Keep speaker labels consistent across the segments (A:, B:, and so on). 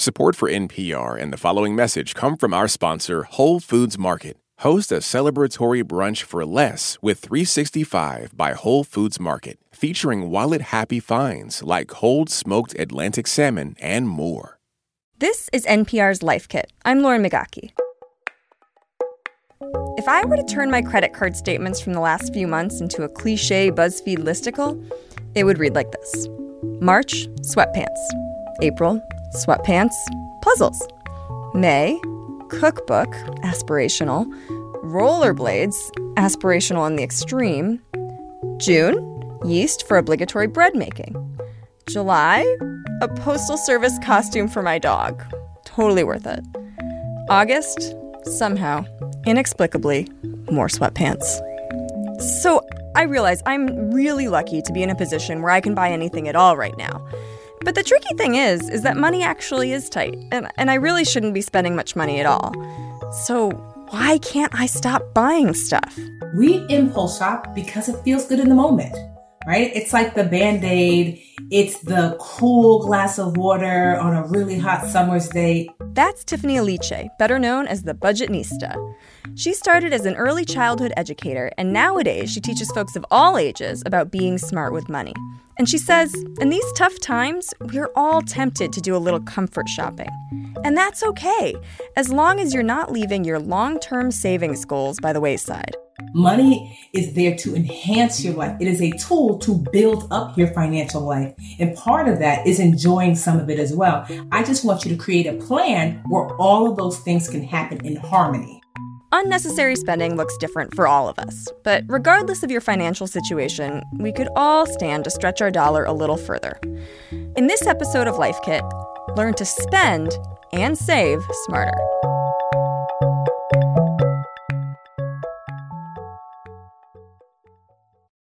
A: Support for NPR and the following message come from our sponsor, Whole Foods Market. Host a celebratory brunch for less with 365 by Whole Foods Market, featuring wallet happy finds like cold smoked Atlantic salmon and more.
B: This is NPR's Life Kit. I'm Lauren Migaki. If I were to turn my credit card statements from the last few months into a cliche BuzzFeed listicle, it would read like this March, sweatpants. April, sweatpants, puzzles. May, cookbook, aspirational. Rollerblades, aspirational in the extreme. June, yeast for obligatory bread making. July, a postal service costume for my dog. Totally worth it. August, somehow, inexplicably, more sweatpants. So I realize I'm really lucky to be in a position where I can buy anything at all right now. But the tricky thing is, is that money actually is tight, and, and I really shouldn't be spending much money at all. So why can't I stop buying stuff?
C: We impulse shop because it feels good in the moment, right? It's like the band aid, it's the cool glass of water on a really hot summer's day.
B: That's Tiffany Aliche, better known as the Budgetnista. She started as an early childhood educator, and nowadays she teaches folks of all ages about being smart with money. And she says, in these tough times, we're all tempted to do a little comfort shopping. And that's okay, as long as you're not leaving your long term savings goals by the wayside.
C: Money is there to enhance your life. It is a tool to build up your financial life. And part of that is enjoying some of it as well. I just want you to create a plan where all of those things can happen in harmony.
B: Unnecessary spending looks different for all of us, but regardless of your financial situation, we could all stand to stretch our dollar a little further. In this episode of Life Kit, learn to spend and save smarter.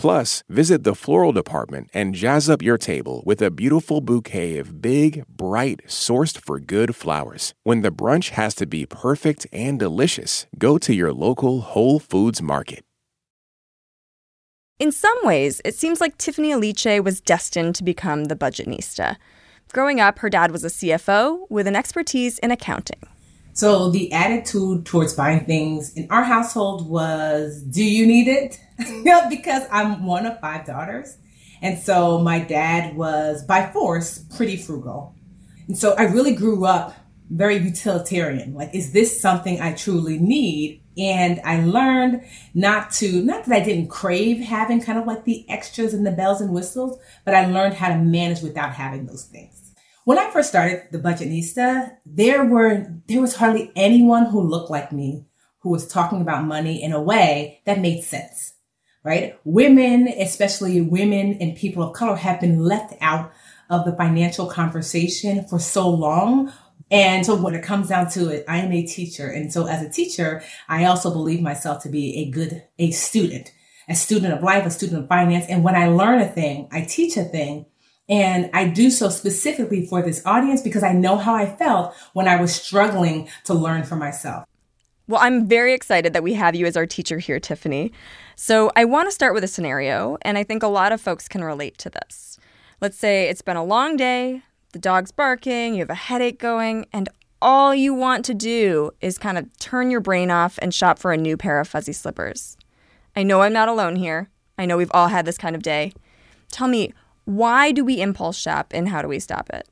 A: Plus, visit the floral department and jazz up your table with a beautiful bouquet of big, bright, sourced for good flowers. When the brunch has to be perfect and delicious, go to your local Whole Foods Market.
B: In some ways, it seems like Tiffany Aliche was destined to become the budgetnista. Growing up, her dad was a CFO with an expertise in accounting.
C: So the attitude towards buying things in our household was, do you need it? Mm-hmm. because I'm one of five daughters. And so my dad was by force pretty frugal. And so I really grew up very utilitarian. Like, is this something I truly need? And I learned not to, not that I didn't crave having kind of like the extras and the bells and whistles, but I learned how to manage without having those things. When I first started the Budgetnista, there were, there was hardly anyone who looked like me who was talking about money in a way that made sense, right? Women, especially women and people of color have been left out of the financial conversation for so long and so when it comes down to it, I am a teacher. And so as a teacher, I also believe myself to be a good, a student, a student of life, a student of finance. And when I learn a thing, I teach a thing. And I do so specifically for this audience because I know how I felt when I was struggling to learn for myself.
B: Well, I'm very excited that we have you as our teacher here, Tiffany. So I want to start with a scenario, and I think a lot of folks can relate to this. Let's say it's been a long day, the dog's barking, you have a headache going, and all you want to do is kind of turn your brain off and shop for a new pair of fuzzy slippers. I know I'm not alone here. I know we've all had this kind of day. Tell me, why do we impulse shop and how do we stop it?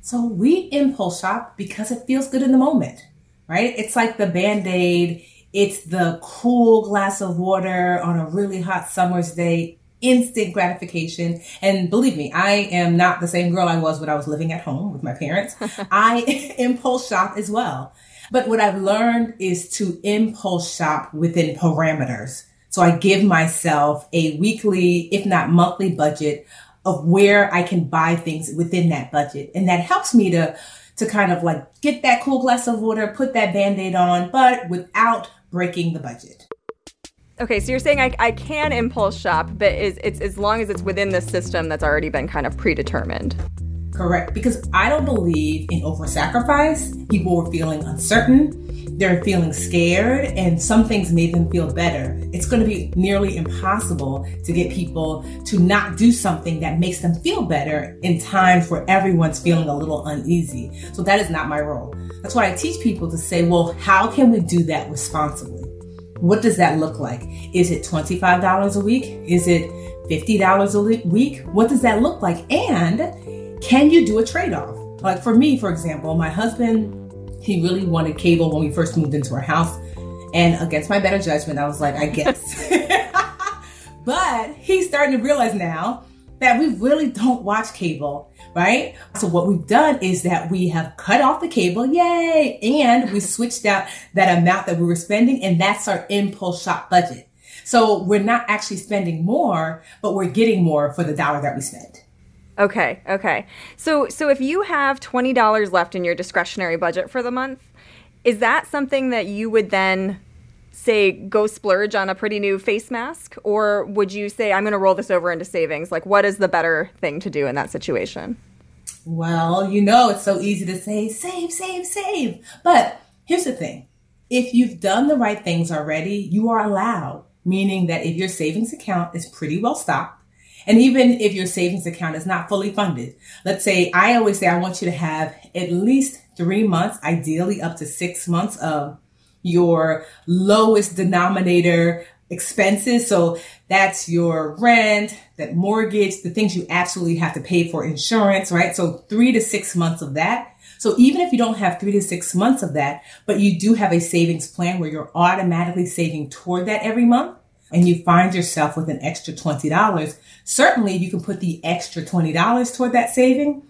C: So we impulse shop because it feels good in the moment, right? It's like the band aid, it's the cool glass of water on a really hot summer's day instant gratification. And believe me, I am not the same girl I was when I was living at home with my parents. I impulse shop as well. But what I've learned is to impulse shop within parameters. So I give myself a weekly, if not monthly budget of where I can buy things within that budget. And that helps me to, to kind of like get that cool glass of water, put that band-aid on, but without breaking the budget.
B: Okay, so you're saying I, I can impulse shop, but is it's as long as it's within the system that's already been kind of predetermined.
C: Correct, because I don't believe in over sacrifice. People were feeling uncertain they're feeling scared and some things made them feel better. It's going to be nearly impossible to get people to not do something that makes them feel better in times where everyone's feeling a little uneasy. So that is not my role. That's why I teach people to say, well, how can we do that responsibly? What does that look like? Is it $25 a week? Is it $50 a week? What does that look like? And can you do a trade off? Like for me, for example, my husband he really wanted cable when we first moved into our house. And against my better judgment, I was like, I guess. but he's starting to realize now that we really don't watch cable, right? So what we've done is that we have cut off the cable, yay! And we switched out that amount that we were spending, and that's our impulse shop budget. So we're not actually spending more, but we're getting more for the dollar that we spent.
B: Okay, okay. So so if you have $20 left in your discretionary budget for the month, is that something that you would then say go splurge on a pretty new face mask or would you say I'm going to roll this over into savings? Like what is the better thing to do in that situation?
C: Well, you know, it's so easy to say save, save, save. But here's the thing. If you've done the right things already, you are allowed, meaning that if your savings account is pretty well stocked, and even if your savings account is not fully funded, let's say I always say I want you to have at least three months, ideally up to six months of your lowest denominator expenses. So that's your rent, that mortgage, the things you absolutely have to pay for insurance, right? So three to six months of that. So even if you don't have three to six months of that, but you do have a savings plan where you're automatically saving toward that every month, and you find yourself with an extra $20, certainly you can put the extra $20 toward that saving.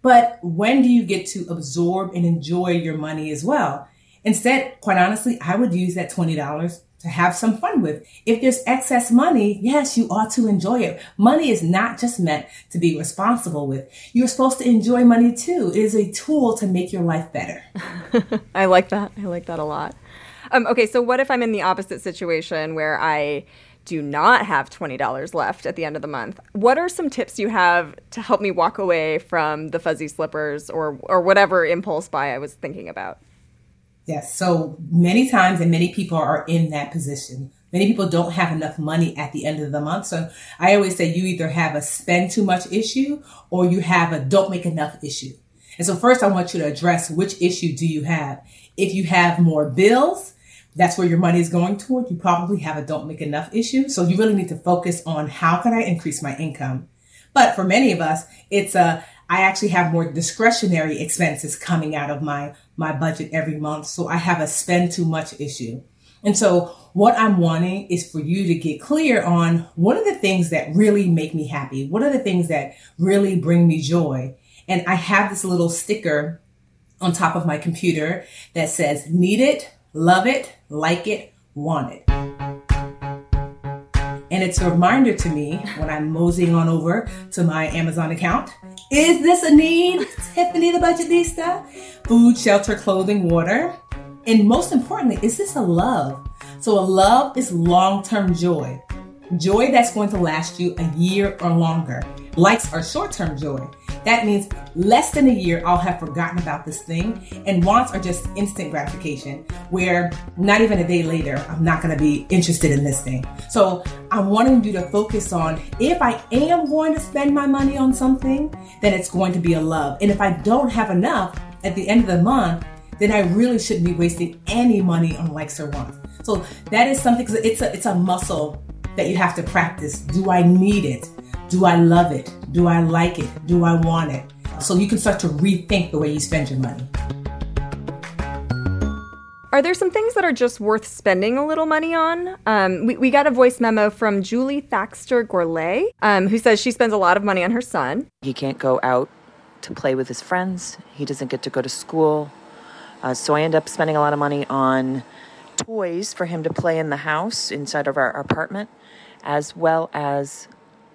C: But when do you get to absorb and enjoy your money as well? Instead, quite honestly, I would use that $20 to have some fun with. If there's excess money, yes, you ought to enjoy it. Money is not just meant to be responsible with. You're supposed to enjoy money too. It is a tool to make your life better.
B: I like that. I like that a lot. Um, okay, so what if I'm in the opposite situation where I do not have $20 left at the end of the month? What are some tips you have to help me walk away from the fuzzy slippers or, or whatever impulse buy I was thinking about?
C: Yes, so many times, and many people are in that position. Many people don't have enough money at the end of the month. So I always say you either have a spend too much issue or you have a don't make enough issue. And so first I want you to address which issue do you have? If you have more bills, that's where your money is going toward, you probably have a don't make enough issue. So you really need to focus on how can I increase my income? But for many of us, it's a, I actually have more discretionary expenses coming out of my, my budget every month. So I have a spend too much issue. And so what I'm wanting is for you to get clear on what are the things that really make me happy? What are the things that really bring me joy? And I have this little sticker on top of my computer that says need it, love it, like it, want it. And it's a reminder to me when I'm moseying on over to my Amazon account. Is this a need? Tiffany the Budgetnista? Food, shelter, clothing, water. And most importantly, is this a love? So a love is long-term joy. Joy that's going to last you a year or longer. Likes are short-term joy. That means less than a year, I'll have forgotten about this thing. And wants are just instant gratification, where not even a day later, I'm not going to be interested in this thing. So I'm wanting you to focus on if I am going to spend my money on something, then it's going to be a love. And if I don't have enough at the end of the month, then I really shouldn't be wasting any money on likes or wants. So that is something it's a it's a muscle that you have to practice. Do I need it? Do I love it? Do I like it? Do I want it? So you can start to rethink the way you spend your money.
B: Are Are there some things that are just worth spending a little money on? Um, we, we got a voice memo from Julie Thaxter Gourlay, um, who says she spends a lot of money on her son.
D: He can't go out to play with his friends, he doesn't get to go to school. Uh, so I end up spending a lot of money on toys for him to play in the house inside of our apartment, as well as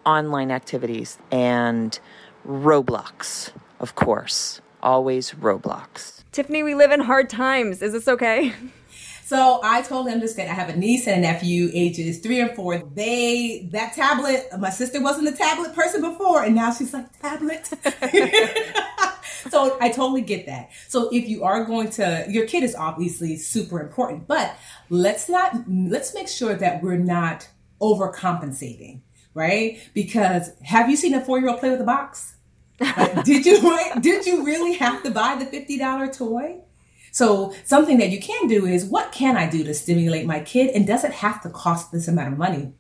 D: online activities and Roblox, of course. Always Roblox.
B: Tiffany, we live in hard times. Is this okay?
C: So I totally understand. I have a niece and a nephew, ages three and four. They that tablet. My sister wasn't a tablet person before, and now she's like tablet. so I totally get that. So if you are going to, your kid is obviously super important, but let's not let's make sure that we're not overcompensating, right? Because have you seen a four year old play with a box? Did you? Did you really have to buy the fifty dollar toy? So something that you can do is what can I do to stimulate my kid and does it have to cost this amount of money?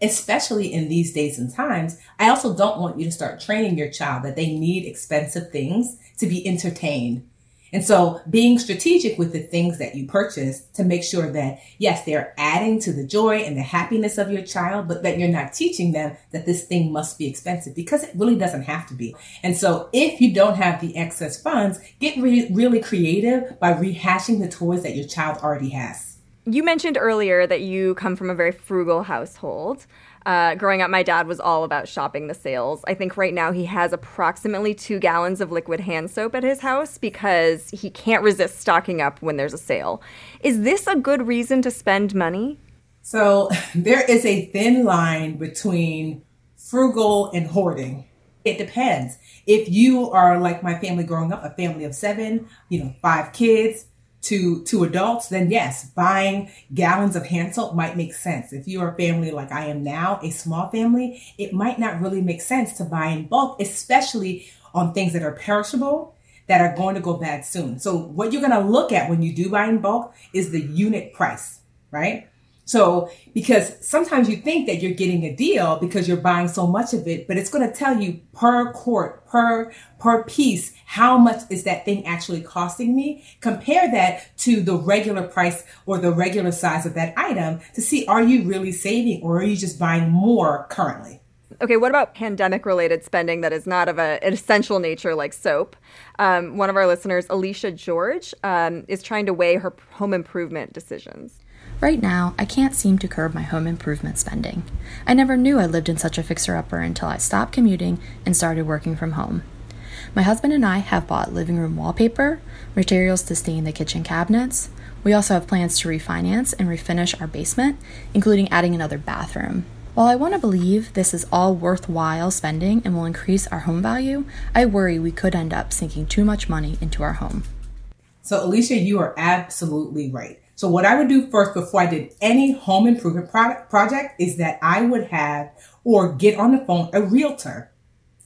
C: Especially in these days and times, I also don't want you to start training your child that they need expensive things to be entertained and so being strategic with the things that you purchase to make sure that, yes, they're adding to the joy and the happiness of your child, but that you're not teaching them that this thing must be expensive because it really doesn't have to be. And so if you don't have the excess funds, get re- really creative by rehashing the toys that your child already has.
B: You mentioned earlier that you come from a very frugal household. Uh, growing up, my dad was all about shopping the sales. I think right now he has approximately two gallons of liquid hand soap at his house because he can't resist stocking up when there's a sale. Is this a good reason to spend money?
C: So there is a thin line between frugal and hoarding. It depends. If you are like my family growing up, a family of seven, you know, five kids, to to adults, then yes, buying gallons of hand soap might make sense. If you're a family like I am now, a small family, it might not really make sense to buy in bulk, especially on things that are perishable that are going to go bad soon. So what you're going to look at when you do buy in bulk is the unit price, right? So, because sometimes you think that you're getting a deal because you're buying so much of it, but it's going to tell you per quart, per, per piece, how much is that thing actually costing me? Compare that to the regular price or the regular size of that item to see, are you really saving or are you just buying more currently?
B: Okay, what about pandemic related spending that is not of a, an essential nature like soap? Um, one of our listeners, Alicia George, um, is trying to weigh her home improvement decisions.
E: Right now, I can't seem to curb my home improvement spending. I never knew I lived in such a fixer upper until I stopped commuting and started working from home. My husband and I have bought living room wallpaper, materials to stain the kitchen cabinets. We also have plans to refinance and refinish our basement, including adding another bathroom. While I want to believe this is all worthwhile spending and will increase our home value, I worry we could end up sinking too much money into our home.
C: So, Alicia, you are absolutely right. So what I would do first before I did any home improvement product, project is that I would have or get on the phone a realtor,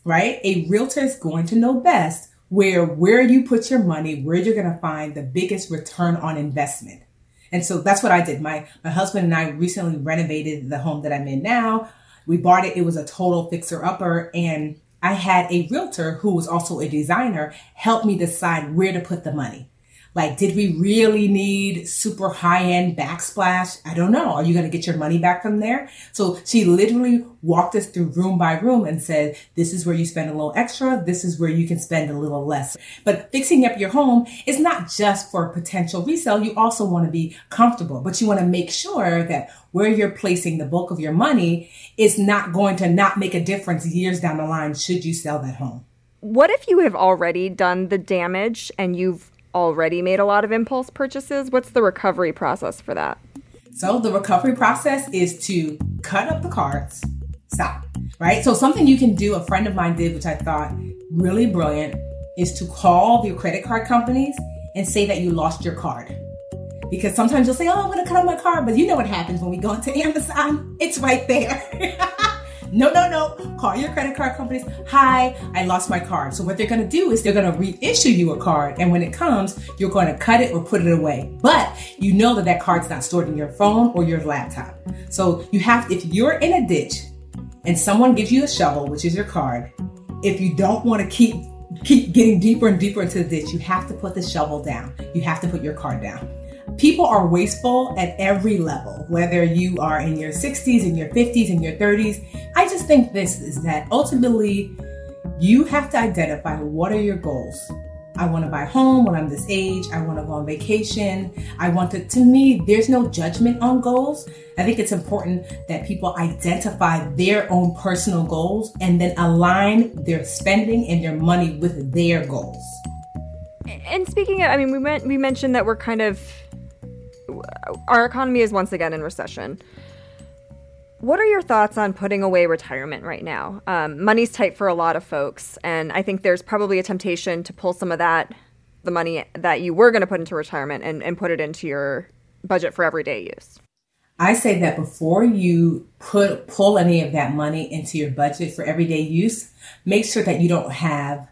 C: right? A realtor is going to know best where where you put your money, where you're going to find the biggest return on investment. And so that's what I did. My my husband and I recently renovated the home that I'm in now. We bought it. It was a total fixer upper and I had a realtor who was also a designer help me decide where to put the money. Like, did we really need super high end backsplash? I don't know. Are you going to get your money back from there? So she literally walked us through room by room and said, this is where you spend a little extra. This is where you can spend a little less. But fixing up your home is not just for potential resale. You also want to be comfortable, but you want to make sure that where you're placing the bulk of your money is not going to not make a difference years down the line should you sell that home.
B: What if you have already done the damage and you've already made a lot of impulse purchases? What's the recovery process for that?
C: So, the recovery process is to cut up the cards, stop, right? So, something you can do, a friend of mine did, which I thought really brilliant, is to call your credit card companies and say that you lost your card. Because sometimes you'll say, Oh, I'm going to cut up my card, but you know what happens when we go into Amazon? It's right there. No, no, no. Call your credit card companies. Hi, I lost my card. So what they're going to do is they're going to reissue you a card. And when it comes, you're going to cut it or put it away. But you know that that card's not stored in your phone or your laptop. So you have, if you're in a ditch and someone gives you a shovel, which is your card, if you don't want to keep keep getting deeper and deeper into the ditch, you have to put the shovel down. You have to put your card down. People are wasteful at every level, whether you are in your 60s, in your 50s, in your 30s. I just think this is that ultimately you have to identify what are your goals. I want to buy a home when I'm this age. I want to go on vacation. I want to, to me, there's no judgment on goals. I think it's important that people identify their own personal goals and then align their spending and their money with their goals.
B: And speaking of, I mean, we, went, we mentioned that we're kind of, our economy is once again in recession. What are your thoughts on putting away retirement right now? Um, money's tight for a lot of folks, and I think there's probably a temptation to pull some of that, the money that you were going to put into retirement, and, and put it into your budget for everyday use.
C: I say that before you put pull any of that money into your budget for everyday use, make sure that you don't have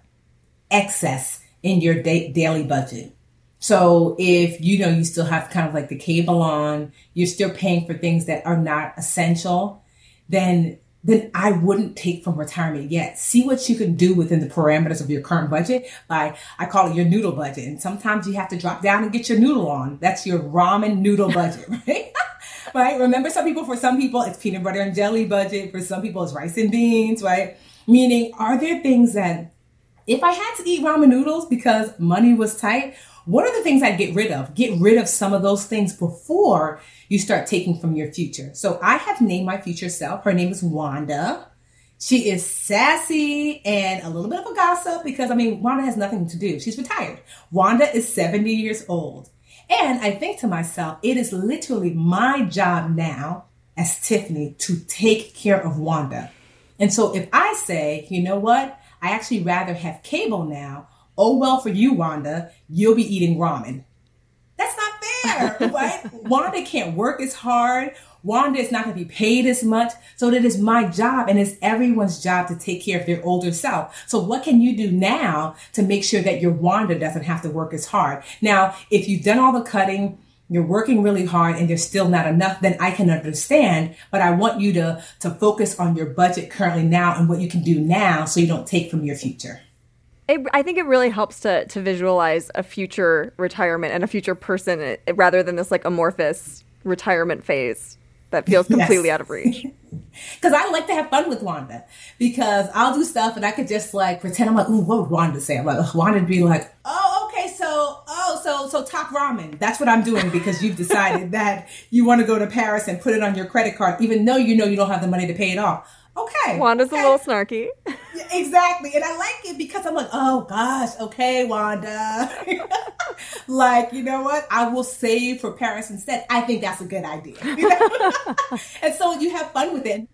C: excess in your da- daily budget. So if you know you still have kind of like the cable on, you're still paying for things that are not essential, then then I wouldn't take from retirement yet. See what you can do within the parameters of your current budget by I call it your noodle budget. And sometimes you have to drop down and get your noodle on. That's your ramen noodle budget, right? right? Remember some people for some people it's peanut butter and jelly budget, for some people it's rice and beans, right? Meaning are there things that if I had to eat ramen noodles because money was tight, what are the things I'd get rid of? Get rid of some of those things before you start taking from your future. So I have named my future self. Her name is Wanda. She is sassy and a little bit of a gossip because I mean, Wanda has nothing to do. She's retired. Wanda is 70 years old. And I think to myself, it is literally my job now as Tiffany to take care of Wanda. And so if I say, you know what, I actually rather have cable now oh well for you, Wanda, you'll be eating ramen. That's not fair, right? Wanda can't work as hard. Wanda is not going to be paid as much. So it is my job and it's everyone's job to take care of their older self. So what can you do now to make sure that your Wanda doesn't have to work as hard? Now, if you've done all the cutting, you're working really hard and there's still not enough, then I can understand. But I want you to, to focus on your budget currently now and what you can do now so you don't take from your future.
B: It, I think it really helps to to visualize a future retirement and a future person eh, rather than this like amorphous retirement phase that feels completely yes. out of reach.
C: Because I like to have fun with Wanda because I'll do stuff and I could just like pretend I'm like, ooh, what would Wanda say? I'm like, Wanda would be like, oh, okay, so, oh, so, so top ramen. That's what I'm doing because you've decided that you want to go to Paris and put it on your credit card, even though you know you don't have the money to pay it off. Okay.
B: Wanda's
C: okay.
B: a little snarky.
C: Yeah, exactly. And I like it because I'm like, oh gosh, okay, Wanda. like, you know what? I will save for Paris instead. I think that's a good idea. You know? and so you have fun with it.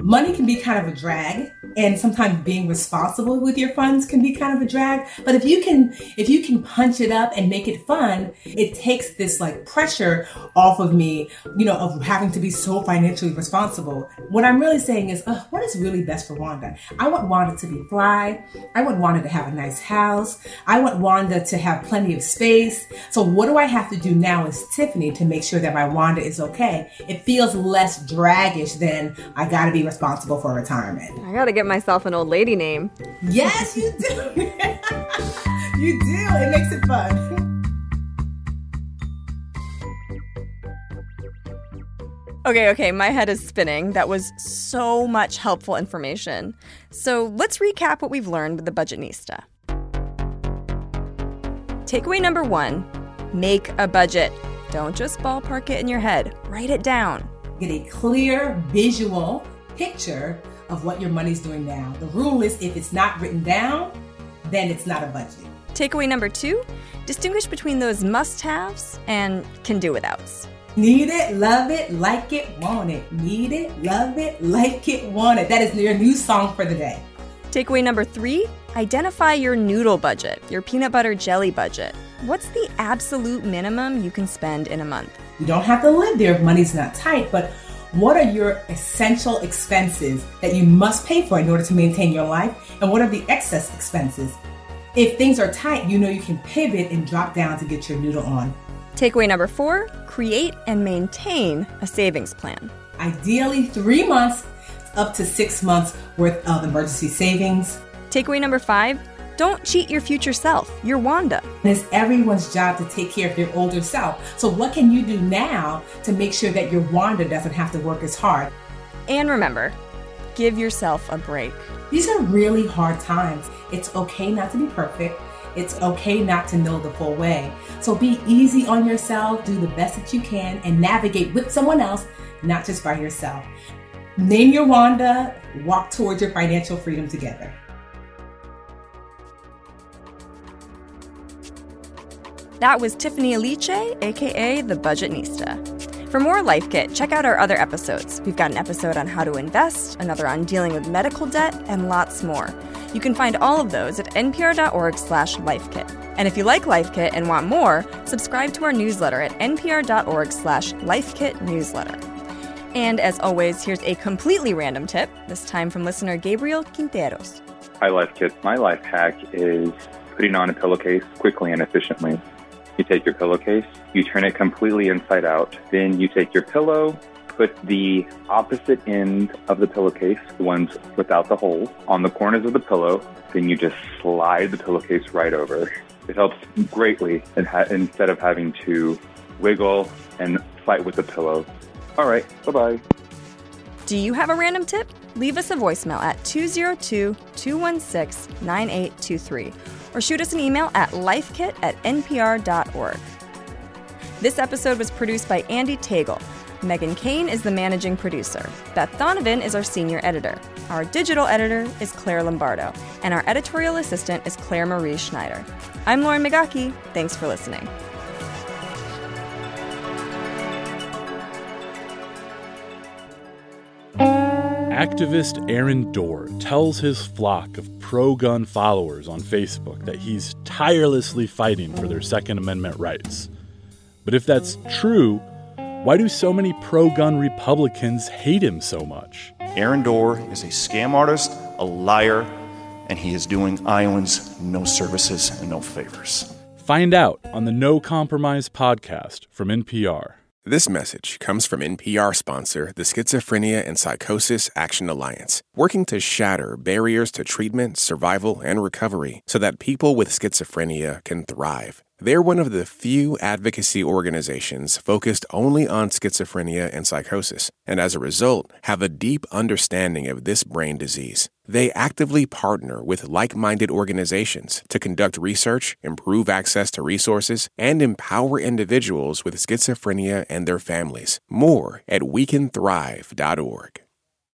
C: Money can be kind of a drag and sometimes being responsible with your funds can be kind of a drag. But if you can if you can punch it up and make it fun it takes this like pressure off of me you know of having to be so financially responsible. What i'm really saying is uh, what is really best for wanda? I want wanda to be fly. I want wanda to have a nice house. I want wanda to have plenty of space. So what do i have to do now as tiffany to make sure that my wanda is okay. It feels less draggish than i gotta be responsible for retirement.
B: I gotta get get myself an old lady name.
C: Yes, you do. you do. It makes it fun.
B: Okay, okay, my head is spinning. That was so much helpful information. So let's recap what we've learned with the Budgetnista. Takeaway number one make a budget. Don't just ballpark it in your head, write it down.
C: Get a clear visual picture of what your money's doing now. The rule is if it's not written down, then it's not a budget.
B: Takeaway number two distinguish between those must haves and can do withouts.
C: Need it, love it, like it, want it. Need it, love it, like it, want it. That is your new song for the day.
B: Takeaway number three identify your noodle budget, your peanut butter jelly budget. What's the absolute minimum you can spend in a month?
C: You don't have to live there if money's not tight, but what are your essential expenses that you must pay for in order to maintain your life? And what are the excess expenses? If things are tight, you know you can pivot and drop down to get your noodle on.
B: Takeaway number four create and maintain a savings plan.
C: Ideally, three months up to six months worth of emergency savings.
B: Takeaway number five Don't cheat your future self. You're Wanda.
C: It's everyone's job to take care of their older self. So, what can you do now to make sure that your Wanda doesn't have to work as hard?
B: And remember, give yourself a break.
C: These are really hard times. It's okay not to be perfect. It's okay not to know the full way. So be easy on yourself, do the best that you can, and navigate with someone else, not just by yourself. Name your Wanda, walk towards your financial freedom together.
B: That was Tiffany Aliche, aka the Budgetnista. For more Life Kit, check out our other episodes. We've got an episode on how to invest, another on dealing with medical debt, and lots more. You can find all of those at npr.org slash lifekit. And if you like Life Kit and want more, subscribe to our newsletter at npr.org slash lifekitnewsletter. And as always, here's a completely random tip, this time from listener Gabriel Quinteros.
F: Hi, Life Kit. My life hack is putting on a pillowcase quickly and efficiently. You take your pillowcase, you turn it completely inside out. Then you take your pillow, put the opposite end of the pillowcase, the ones without the holes, on the corners of the pillow. Then you just slide the pillowcase right over. It helps greatly instead of having to wiggle and fight with the pillow. All right, bye bye.
B: Do you have a random tip? Leave us a voicemail at 202 216 9823 or shoot us an email at lifekit at npr.org. This episode was produced by Andee Tagle. Meghan Keane is the managing producer. Beth Donovan is our senior editor. Our digital editor is Claire Lombardo. And our editorial assistant is Clare Marie Schneider. I'm Lauren Migaki. Thanks for listening.
G: Activist Aaron Dorr tells his flock of pro gun followers on Facebook that he's tirelessly fighting for their Second Amendment rights. But if that's true, why do so many pro gun Republicans hate him so much?
H: Aaron Dorr is a scam artist, a liar, and he is doing Iowans no services and no favors.
G: Find out on the No Compromise podcast from NPR.
A: This message comes from NPR sponsor, the Schizophrenia and Psychosis Action Alliance, working to shatter barriers to treatment, survival, and recovery so that people with schizophrenia can thrive. They're one of the few advocacy organizations focused only on schizophrenia and psychosis, and as a result, have a deep understanding of this brain disease. They actively partner with like minded organizations to conduct research, improve access to resources, and empower individuals with schizophrenia and their families. More at wecanthrive.org.